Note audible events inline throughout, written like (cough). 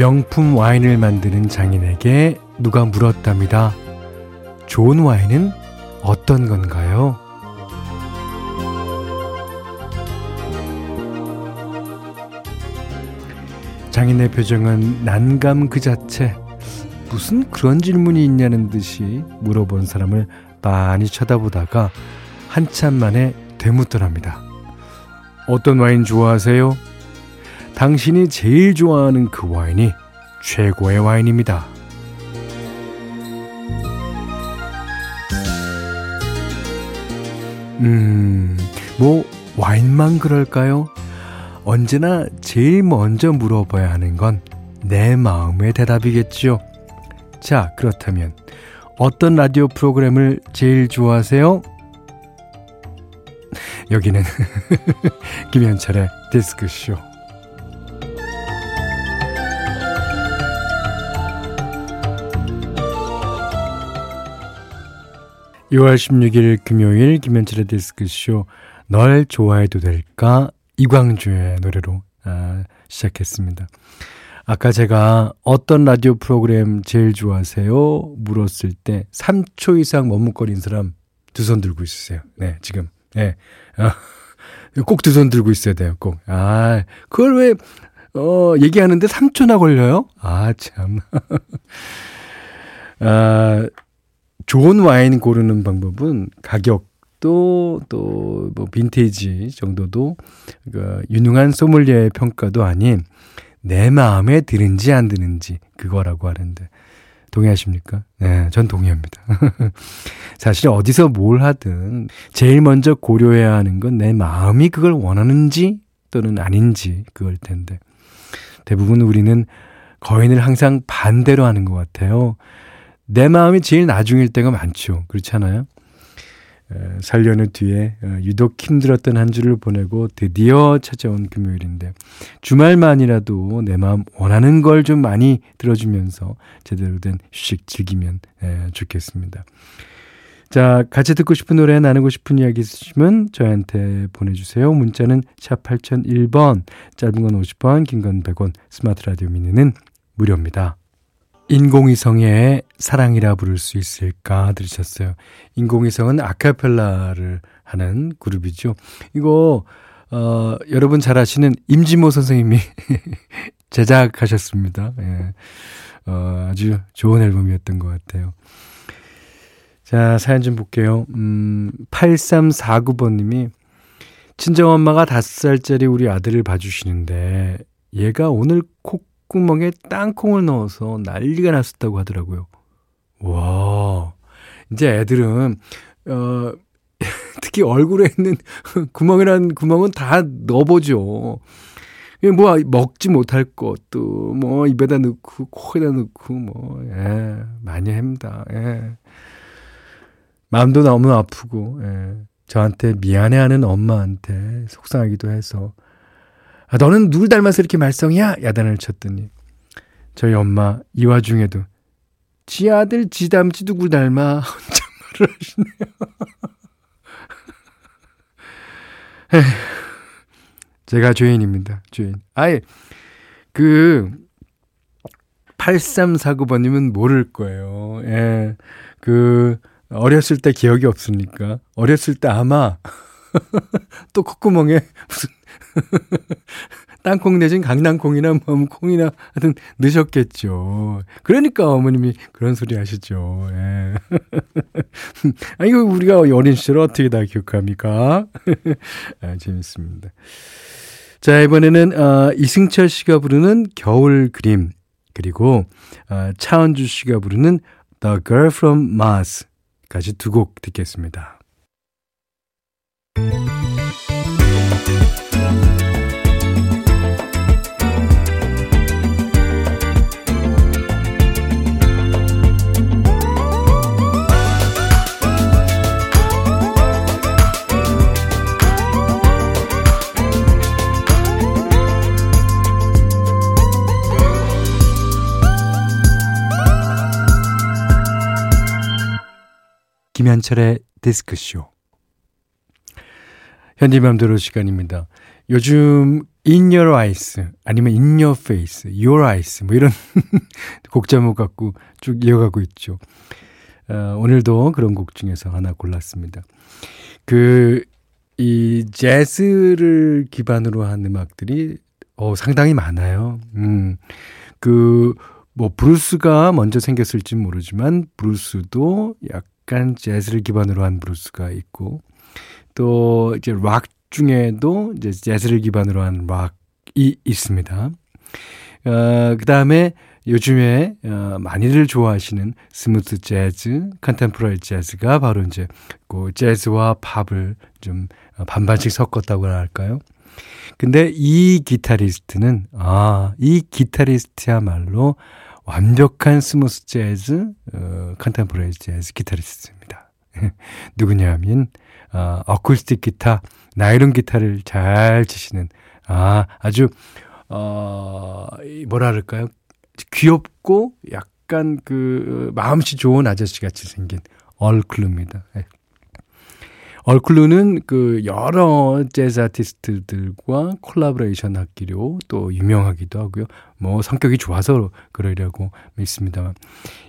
명품 와인을 만드는 장인에게 누가 물었답니다. 좋은 와인은 어떤 건가요? 장인의 표정은 난감 그 자체. 무슨 그런 질문이 있냐는 듯이 물어본 사람을 많이 쳐다보다가 한참 만에 되묻더랍니다. 어떤 와인 좋아하세요? 당신이 제일 좋아하는 그 와인이 최고의 와인입니다. 음, 뭐, 와인만 그럴까요? 언제나 제일 먼저 물어봐야 하는 건 내 마음의 대답이겠죠. 자, 그렇다면, 어떤 라디오 프로그램을 제일 좋아하세요? 여기는 (laughs) 김현철의 디스크쇼. 6월 16일 금요일 김현철의 디스크쇼 널 좋아해도 될까 이광주의 노래로 아, 시작했습니다. 아까 제가 어떤 라디오 프로그램 제일 좋아하세요? 물었을 때 3초 이상 머뭇거린 사람 두 손 들고 있으세요. 네, 지금. 네. 아, (laughs) 꼭두 손 들고 있어야 돼요, 꼭. 아, 그걸 왜, 어, 얘기하는데 3초나 걸려요? 아, 참. (laughs) 아, 좋은 와인 고르는 방법은 가격도 또 뭐 빈티지 정도도 그 유능한 소믈리에의 평가도 아닌 내 마음에 드는지 안 드는지 그거라고 하는데 동의하십니까? 네, 전 동의합니다. (laughs) 사실 어디서 뭘 하든 제일 먼저 고려해야 하는 건 내 마음이 그걸 원하는지 또는 아닌지 그걸 텐데 대부분 우리는 거인을 항상 반대로 하는 것 같아요. 내 마음이 제일 나중일 때가 많죠. 그렇지 않아요? 살려는 뒤에 어, 유독 힘들었던 한 주를 보내고 드디어 찾아온 금요일인데 주말만이라도 내 마음 원하는 걸 좀 많이 들어주면서 제대로 된 휴식 즐기면 좋겠습니다. 자, 같이 듣고 싶은 노래 나누고 싶은 이야기 있으시면 저희한테 보내주세요. 문자는 샵 8001번, 짧은 건 50원, 긴 건 100원, 스마트 라디오 미니는 무료입니다. 인공위성의 사랑이라 부를 수 있을까 들으셨어요. 인공위성은 아카펠라를 하는 그룹이죠. 이거 어, 여러분 잘 아시는 임진모 선생님이 (laughs) 제작하셨습니다. 예. 어, 아주 좋은 앨범이었던 것 같아요. 자, 사연 좀 볼게요. 음, 8349번님이 친정엄마가 5살짜리 우리 아들을 봐주시는데 얘가 오늘 콕 콧구멍에 땅콩을 넣어서 난리가 났었다고 하더라고요. 와. 이제 애들은, 어, (laughs) 특히 얼굴에 있는 (laughs) 구멍이란 구멍은 다 넣어보죠. 뭐, 먹지 못할 것도, 뭐, 입에다 넣고, 코에다 넣고, 뭐, 예, 많이 합니다. 예. 마음도 너무 아프고, 예. 저한테 미안해하는 엄마한테 속상하기도 해서, 아, 너는 누굴 닮아서 이렇게 말썽이야? 야단을 쳤더니 저희 엄마 이 와중에도 지 아들 지 닮지 누굴 닮아 (laughs) 혼자 말을 하시네요. (laughs) 제가 죄인입니다. 죄인. 아예 그 8349번님은 모를 거예요. 예. 그 어렸을 때 기억이 없으니까 어렸을 때 아마 (laughs) 또 콧구멍에 무슨 (laughs) 땅콩 내진 강낭콩이나 뭐 콩이나 하여튼 넣으셨겠죠. 그러니까 어머님이 그런 소리 하시죠. 예. (laughs) 아, 이거 우리가 어린 시절 어떻게 다 기억합니까? 아, 재밌습니다. 자, 이번에는, 어, 이승철 씨가 부르는 겨울 그림, 그리고, 어, 차은주 씨가 부르는 The Girl from Mars까지 두 곡 듣겠습니다. 김현철의 디스크쇼. 현디맘대로 시간입니다. 요즘 In Your Eyes 아니면 In Your Face, Your Eyes 뭐 이런 (laughs) 곡 제목 갖고 쭉 이어가고 있죠. 어, 오늘도 그런 곡 중에서 하나 골랐습니다. 그, 이 재즈를 기반으로 한 음악들이 어, 상당히 많아요. 음, 그, 뭐, 블루스가 먼저 생겼을지 모르지만, 블루스도 약간 재즈를 기반으로 한 블루스가 있고, 또 이제 락 중에도 이제 재즈를 기반으로 한 락이 있습니다. 어, 그 다음에 요즘에 어, 많이들 좋아하시는 smooth 재즈, contemporary 재즈가 바로 이제 그 재즈와 팝을 좀 반반씩 섞었다고 할까요? 근데 이 기타리스트는 아, 이 기타리스트야말로 완벽한 smooth 재즈, 어, contemporary 재즈 기타리스트입니다. (laughs) 누구냐면 어, 어쿠스틱 기타, 나이론 기타를 잘 치시는 아, 아주 어, 뭐라 그럴까요? 귀엽고 약간 그 마음씨 좋은 아저씨 같이 생긴 얼 클루입니다. 네. 얼클루는 그 여러 재즈 아티스트들과 콜라보레이션 하기로 또 유명하기도 하고요. 뭐 성격이 좋아서 그러려고 믿습니다만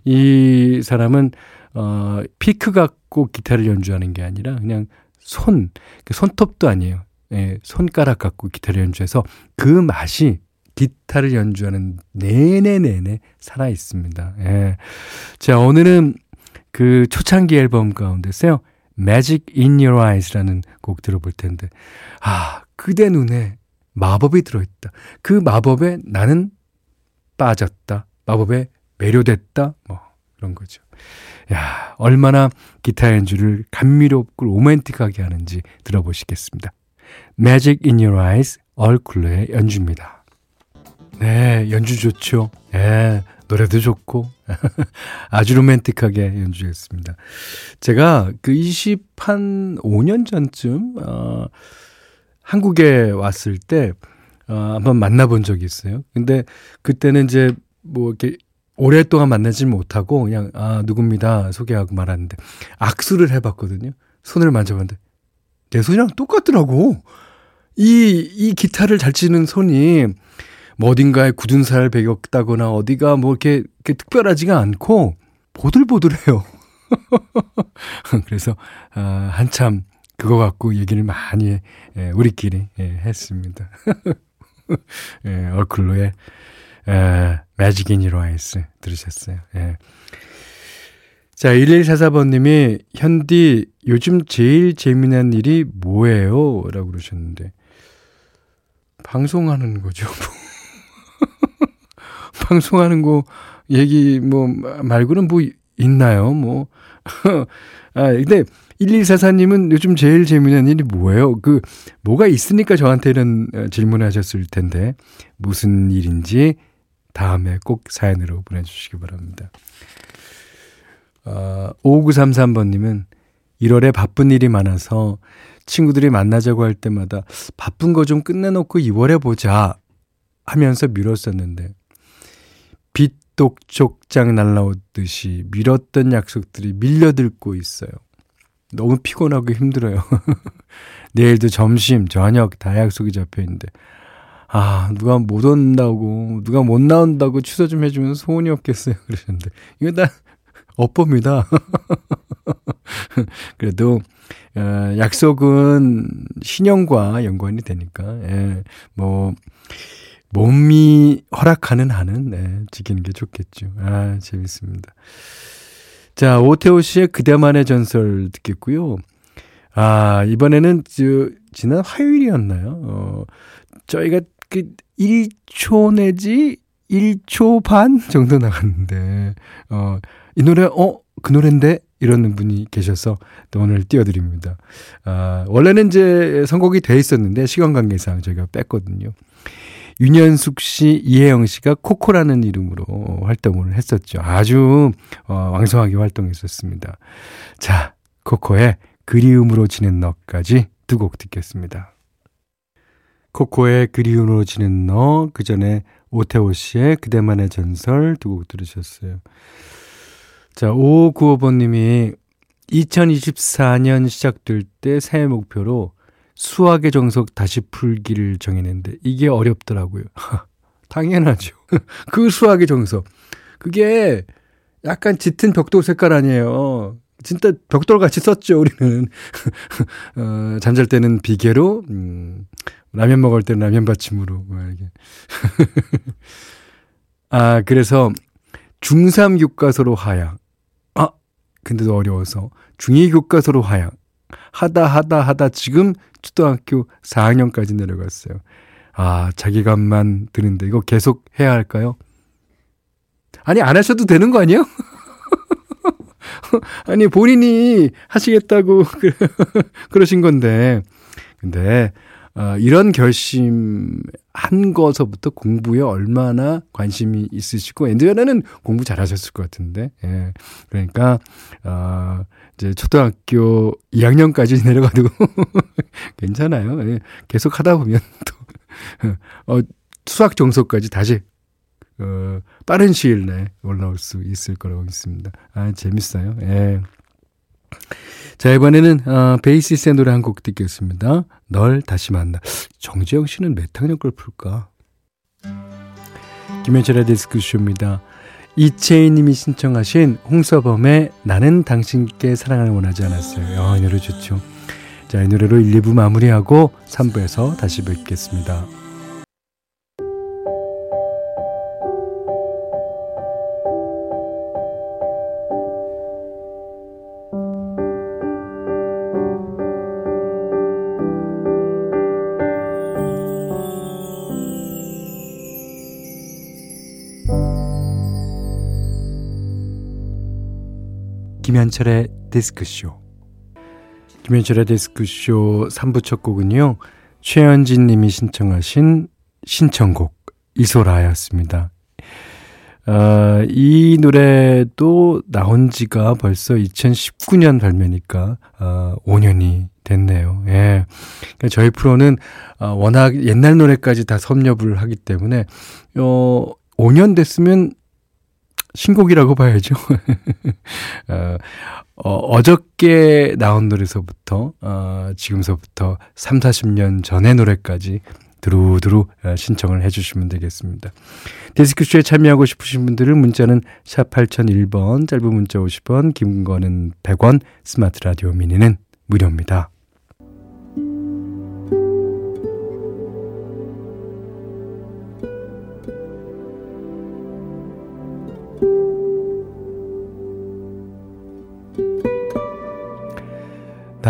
이 사람은 어 피크 갖고 기타를 연주하는 게 아니라 그냥 손그 손톱도 아니에요. 예, 손가락 갖고 기타를 연주해서 그 맛이 기타를 연주하는 내내내내 살아 있습니다. 예. 자, 오늘은 그 초창기 앨범 가운데서요. Magic in Your Eyes라는 곡 들어볼 텐데, 아, 그대 눈에 마법이 들어있다. 그 마법에 나는 빠졌다. 마법에 매료됐다. 뭐, 그런 거죠. 야, 얼마나 기타 연주를 감미롭고 로맨틱하게 하는지 들어보시겠습니다. Magic in Your Eyes, 얼쿨러의 연주입니다. 네, 연주 좋죠. 예, 네, 노래도 좋고 (laughs) 아주 로맨틱하게 연주했습니다. 제가 그 20 한 5년 전쯤 어 한국에 왔을 때 어, 한번 만나본 적이 있어요. 근데 그때는 이제 뭐 이렇게 오랫동안 만나지 못하고 그냥 아 누굽니다 소개하고 말았는데 악수를 해봤거든요. 손을 만져봤는데 내 손이랑 똑같더라고. 이 이 기타를 잘 치는 손이 뭐 어딘가에 굳은 살 배겼다거나 어디가 뭐 이렇게, 이렇게 특별하지가 않고 보들보들해요. (laughs) 그래서 아, 한참 그거 갖고 얘기를 많이 예, 우리끼리 예, 했습니다. (laughs) 예, Earl Klugh의 에, Magic in Your Eyes 들으셨어요. 예. 자, 1144번님이 현디 요즘 제일 재미난 일이 뭐예요? 라고 그러셨는데 방송하는 거죠. (laughs) 방송하는 거 얘기 뭐 말고는 뭐 있나요? 뭐. (laughs) 아, 근데 1144님은 요즘 제일 재미난 일이 뭐예요? 그, 뭐가 있으니까 저한테 이런 어, 질문을 하셨을 텐데, 무슨 일인지 다음에 꼭 사연으로 보내주시기 바랍니다. 어, 5933번님은 1월에 바쁜 일이 많아서 친구들이 만나자고 할 때마다 바쁜 거 좀 끝내놓고 2월에 보자 하면서 미뤘었는데 빛독촉장 날라오듯이 미뤘던 약속들이 밀려들고 있어요. 너무 피곤하고 힘들어요. (laughs) 내일도 점심, 저녁 다 약속이 잡혀 있는데 아 누가 못 온다고 누가 못 나온다고 취소 좀 해주면 소원이 없겠어요 (laughs) 그러셨는데 이거 다 업보입니다. (laughs) 그래도 어, 약속은 신용과 연관이 되니까 예, 뭐 몸이 허락하는 한은 네, 지키는 게 좋겠죠. 아, 재밌습니다. 자, 오태호 씨의 그대만의 전설 듣겠고요. 아, 이번에는 저, 지난 화요일이었나요? 어, 저희가 그 1초 내지 1초 반 정도 나갔는데, 어, 이 노래, 어, 그 노래인데? 이러는 분이 계셔서 또 오늘 띄워드립니다. 아, 원래는 이제 선곡이 돼 있었는데, 시간 관계상 저희가 뺐거든요. 윤현숙 씨, 이혜영 씨가 코코라는 이름으로 활동을 했었죠. 아주 어, 왕성하게 활동했었습니다. 자, 코코의 그리움으로 지는 너까지 두 곡 듣겠습니다. 코코의 그리움으로 지는 너, 그 전에 오태호 씨의 그대만의 전설 두 곡 들으셨어요. 자, 5595번님이 2024년 시작될 때 새해 목표로 수학의 정석 다시 풀기를 정했는데 이게 어렵더라고요. (laughs) 당연하죠. (laughs) 그 수학의 정석. 그게 약간 짙은 벽돌 색깔 아니에요. 진짜 벽돌 같이 썼죠, 우리는. (laughs) 어, 잠잘 때는 비계로, 음, 라면 먹을 때는 라면 받침으로, 뭐, 이게. (laughs) 아, 그래서 중3 교과서로 하향. 아, 근데도 어려워서. 중2 교과서로 하향. 하다, 하다, 하다 지금 초등학교 4학년까지 내려갔어요. 아, 자기감만 드는데 이거 계속 해야 할까요? 아니, 안 하셔도 되는 거 아니에요? (laughs) 아니, 본인이 하시겠다고 (laughs) 그러신 건데. 근데, 어, 이런 결심 한 거서부터 공부에 얼마나 관심이 있으시고, 엔드연에는 공부 잘 하셨을 것 같은데, 예. 그러니까, 어, 이제 초등학교 2학년까지 (laughs) 내려가도 (laughs) 괜찮아요. 예. 계속 하다 보면 (laughs) 또, 어, 수학 정석까지 다시 어, 빠른 시일 내에 올라올 수 있을 거라고 믿습니다. 아, 재밌어요. 예. 자, 이번에는, 어, 베이시스의 노래 한 곡 듣겠습니다. 널 다시 만나. 정재영 씨는 몇 학년 걸 풀까? 김현철의 디스크쇼입니다. 이채희 님이 신청하신 홍서범의 나는 당신께 사랑을 원하지 않았어요. 어, 이 노래 좋죠. 자, 이 노래로 1, 2부 마무리하고 3부에서 다시 뵙겠습니다. 김현철의 디스크쇼. 김현철의 디스크쇼 3부 첫 곡은요, 최현진 님이 신청하신 신청곡, 이소라였습니다. 어, 이 노래도 나온 지가 벌써 2019년 발매니까, 어, 5년이 됐네요. 예. 그러니까 저희 프로는, 어, 워낙 옛날 노래까지 다 섭렵을 하기 때문에, 어, 5년 됐으면 신곡이라고 봐야죠. (laughs) 어, 어, 어저께 나온 노래서부터, 어, 지금서부터 3, 40년 전의 노래까지 두루두루 어, 신청을 해주시면 되겠습니다. 데스크쇼에 참여하고 싶으신 분들은 문자는 샵 8001번, 짧은 문자 50원, 긴 거는 100원, 스마트 라디오 미니는 무료입니다.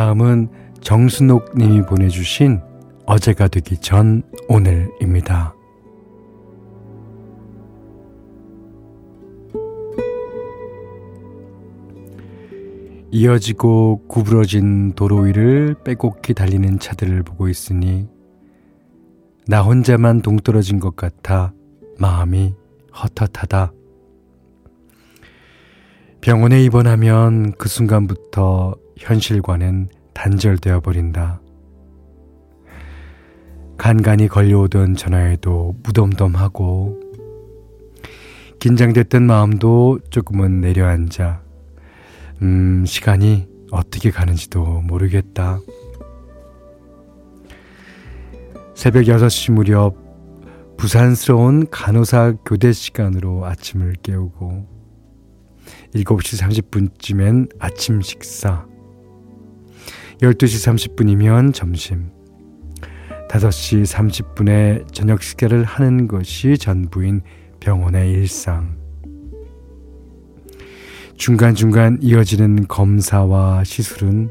다음은 정순옥 님이 보내주신 어제가 되기 전 오늘입니다. 이어지고 구부러진 도로 위를 빼곡히 달리는 차들을 보고 있으니 나 혼자만 동떨어진 것 같아 마음이 헛헛하다. 병원에 입원하면 그 순간부터 현실과는 단절되어 버린다. 간간히 걸려오던 전화에도 무덤덤하고 긴장됐던 마음도 조금은 내려앉아 음, 시간이 어떻게 가는지도 모르겠다. 새벽 6시 무렵 부산스러운 간호사 교대 시간으로 아침을 깨우고 7시 30분쯤엔 아침 식사 12시 30분이면 점심, 5시 30분에 저녁 식사를 하는 것이 전부인 병원의 일상. 중간중간 이어지는 검사와 시술은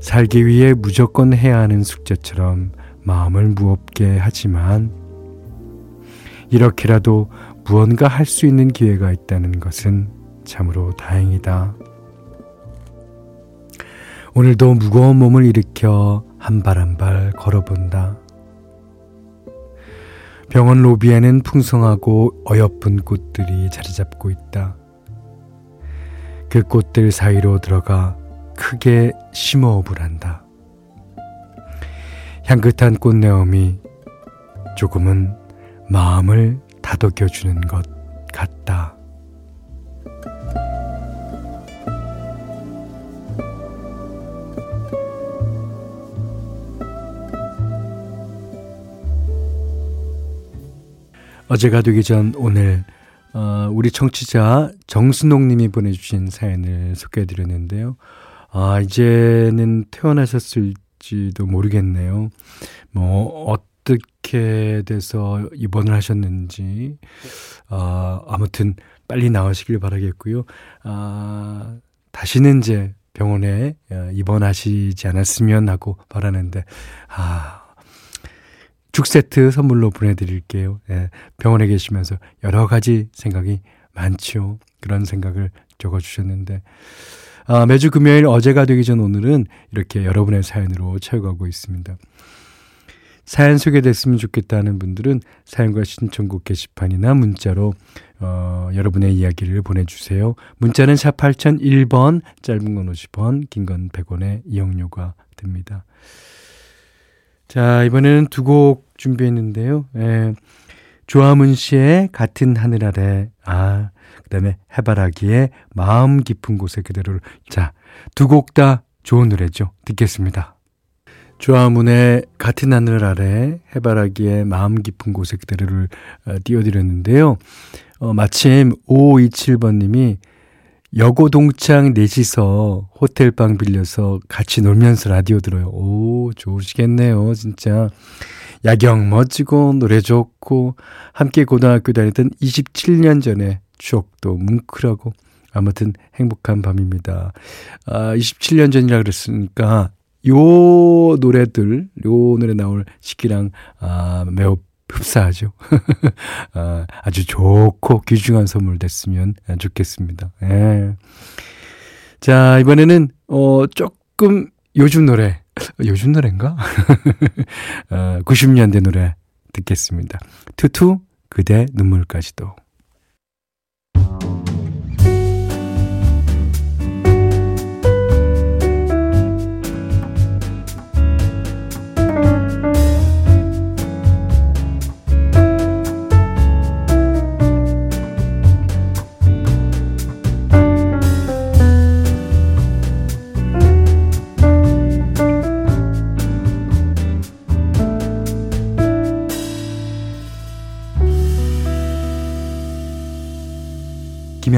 살기 위해 무조건 해야 하는 숙제처럼 마음을 무겁게 하지만 이렇게라도 무언가 할 수 있는 기회가 있다는 것은 참으로 다행이다. 오늘도 무거운 몸을 일으켜 한 발 한 발 걸어본다. 병원 로비에는 풍성하고 어여쁜 꽃들이 자리 잡고 있다. 그 꽃들 사이로 들어가 크게 심호흡을 한다. 향긋한 꽃내음이 조금은 마음을 다독여주는 것 같다. 어제가 되기 전 오늘 어, 우리 청취자 정순옥 님이 보내주신 사연을 소개해드렸는데요. 아, 이제는 퇴원하셨을지도 모르겠네요. 뭐, 어떻게 돼서 입원을 하셨는지, 아, 아무튼 빨리 나으시길 바라겠고요. 아, 다시는 이제 병원에 어, 입원하시지 않았으면 하고 바라는데, 아, 죽 세트 선물로 보내드릴게요. 예, 병원에 계시면서 여러 가지 생각이 많죠. 그런 생각을 적어주셨는데, 아, 매주 금요일 어제가 되기 전 오늘은 이렇게 여러분의 사연으로 채워가고 있습니다. 사연 소개됐으면 좋겠다는 분들은 사연과 신청곡 게시판이나 문자로 어, 여러분의 이야기를 보내주세요. 문자는 샵 8001번, 짧은 건 50원, 긴 건 100원의 이용료가 듭니다. 자, 이번에는 두 곡 준비했는데요. 예, 조아문 씨의 같은 하늘 아래, 아, 그 다음에 해바라기의 마음 깊은 곳에 그대로를. 자, 두 곡 다 좋은 노래죠. 듣겠습니다. 조아문의 같은 하늘 아래 해바라기의 마음 깊은 곳에 그대로를 어, 띄워드렸는데요. 어, 마침 5527번님이 여고 동창 넷이서 호텔방 빌려서 같이 놀면서 라디오 들어요. 오, 좋으시겠네요, 진짜. 야경 멋지고, 노래 좋고, 함께 고등학교 다니던 27년 전에 추억도 뭉클하고, 아무튼 행복한 밤입니다. 아, 27년 전이라 그랬으니까, 요 노래들, 요 노래 나올 시기랑, 아, 매우 흡사하죠. (laughs) 아, 아주 좋고 귀중한 선물 됐으면 좋겠습니다. 예. 자, 이번에는, 어, 조금 요즘 노래, (laughs) 요즘 노래인가? (laughs) 어, 90년대 노래 듣겠습니다. 투투, 그대 눈물까지도.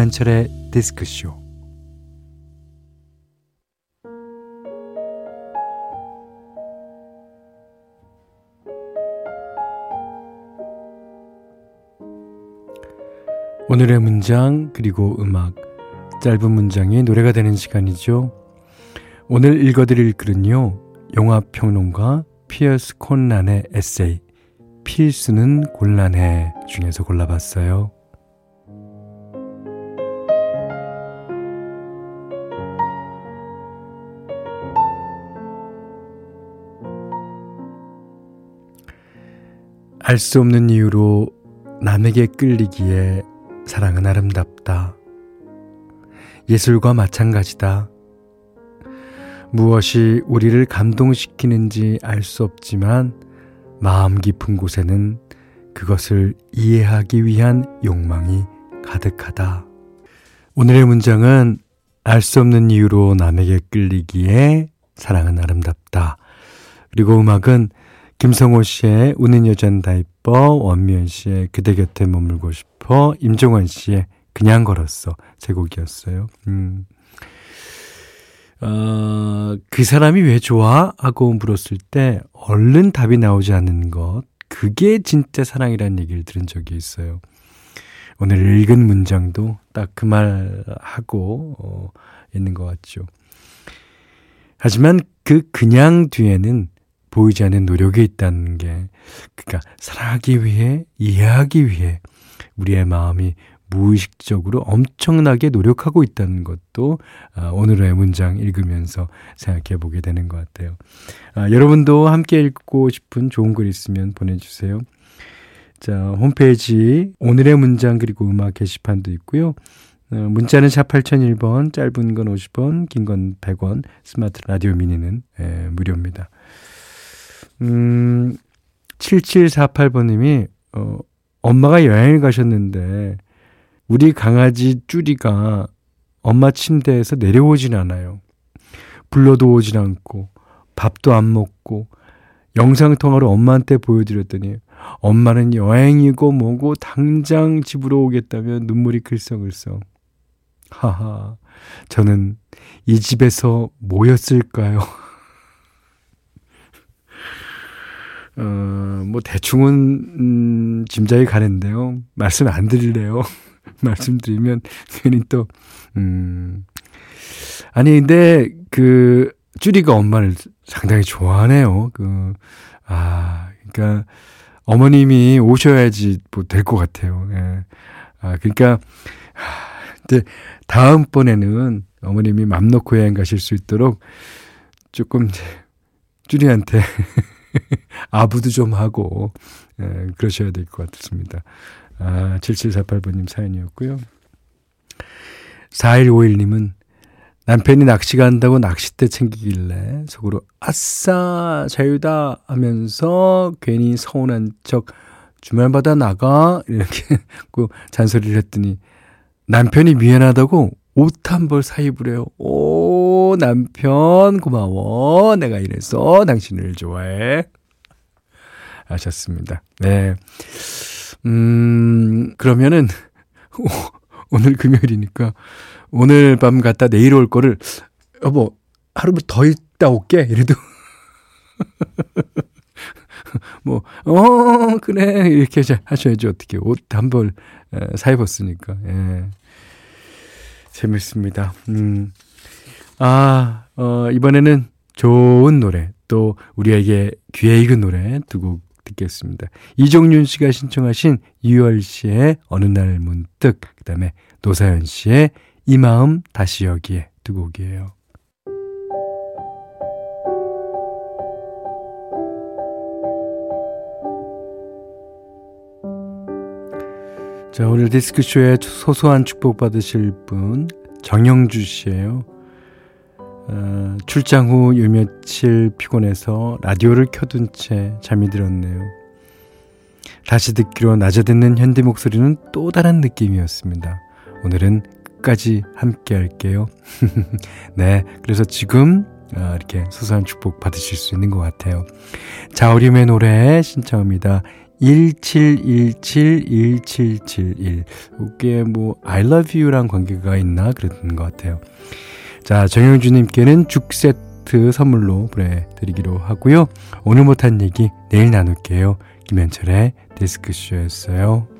김현철의 디스크쇼 오늘의 문장 그리고 음악 짧은 문장이 노래가 되는 시간이죠. 오늘 읽어드릴 글은요. 영화평론가 피어스 콘란의 에세이 필수는 곤란해 중에서 골라봤어요. 알 수 없는 이유로 남에게 끌리기에 사랑은 아름답다. 예술과 마찬가지다. 무엇이 우리를 감동시키는지 알 수 없지만 마음 깊은 곳에는 그것을 이해하기 위한 욕망이 가득하다. 오늘의 문장은 알 수 없는 이유로 남에게 끌리기에 사랑은 아름답다. 그리고 음악은 김성호 씨의 우는 여잔 다 이뻐, 원미연 씨의 그대 곁에 머물고 싶어, 임종환 씨의 그냥 걸었어. 제 곡이었어요. 음. 어, 그 사람이 왜 좋아? 하고 물었을 때 얼른 답이 나오지 않는 것. 그게 진짜 사랑이라는 얘기를 들은 적이 있어요. 오늘 읽은 문장도 딱 그 말 하고 어, 있는 것 같죠. 하지만 그 그냥 뒤에는 보이지 않는 노력이 있다는 게, 그러니까 사랑하기 위해, 이해하기 위해 우리의 마음이 무의식적으로 엄청나게 노력하고 있다는 것도 아, 오늘의 문장 읽으면서 생각해 보게 되는 것 같아요. 아, 여러분도 함께 읽고 싶은 좋은 글 있으면 보내주세요. 자, 홈페이지 오늘의 문장 그리고 음악 게시판도 있고요. 어, 문자는 샵 8001번, 짧은 건 50원, 긴 건 100원, 스마트 라디오 미니는 예, 무료입니다. 음, 7748번님이, 어, 엄마가 여행을 가셨는데, 우리 강아지 쭈리가 엄마 침대에서 내려오진 않아요. 불러도 오진 않고, 밥도 안 먹고, 영상통화로 엄마한테 보여드렸더니, 엄마는 여행이고 뭐고 당장 집으로 오겠다며 눈물이 글썽글썽. 하하, 저는 이 집에서 뭐였을까요? (laughs) 어, 뭐 대충은 음, 짐작이 가는데요. 말씀 안 드릴래요. (laughs) 말씀드리면 괜히 또 음. 아니 근데 그 쭈리가 엄마를 상당히 좋아하네요. 그 아, 그러니까 어머님이 오셔야지 뭐 될 것 같아요. 예. 아, 그러니까 근데 다음번에는 어머님이 맘 놓고 여행 가실 수 있도록 조금 쭈리한테 (laughs) 아부도 좀 하고, 예, 그러셔야 될 것 같습니다. 아, 7748번님 사연이었고요. 4151님은 남편이 낚시 간다고 낚싯대 챙기길래 속으로 아싸 자유다 하면서 괜히 서운한 척 주말마다 나가 이렇게 (laughs) 그 잔소리를 했더니 남편이 미안하다고 옷 한 벌 사입으래요. 오 남편 고마워 내가 이래서 당신을 좋아해 하셨습니다. 네. 음 그러면은 (laughs) 오늘 금요일이니까 오늘 밤 갔다 내일 올 거를 여보 하루 더 있다 올게 이래도 (laughs) 뭐, 어, 그래. 이렇게 하셔야지, 어떻게. 옷 한 벌 사입었으니까. 예. 재밌습니다. 음. 아, 어, 이번에는 좋은 노래, 또 우리에게 귀에 익은 노래 두 곡 듣겠습니다. 이종윤 씨가 신청하신 유열 씨의 어느 날 문득, 그 다음에 노사연 씨의 이 마음 다시 여기에 두 곡이에요. 자, 오늘 디스크쇼에 소소한 축복 받으실 분, 정영주 씨예요 어, 출장 후 요 며칠 피곤해서 라디오를 켜둔 채 잠이 들었네요. 다시 듣기로 낮에 듣는 현대 목소리는 또 다른 느낌이었습니다. 오늘은 끝까지 함께 할게요. (laughs) 네. 그래서 지금 어, 이렇게 소소한 축복 받으실 수 있는 것 같아요. 자우림의 노래 신청합니다. 17171771. 이게 뭐, I love you랑 관계가 있나? 그랬던 것 같아요. 자, 정영주님께는 죽 세트 선물로 보내드리기로 하고요. 오늘 못한 얘기 내일 나눌게요. 김현철의 데스크쇼였어요.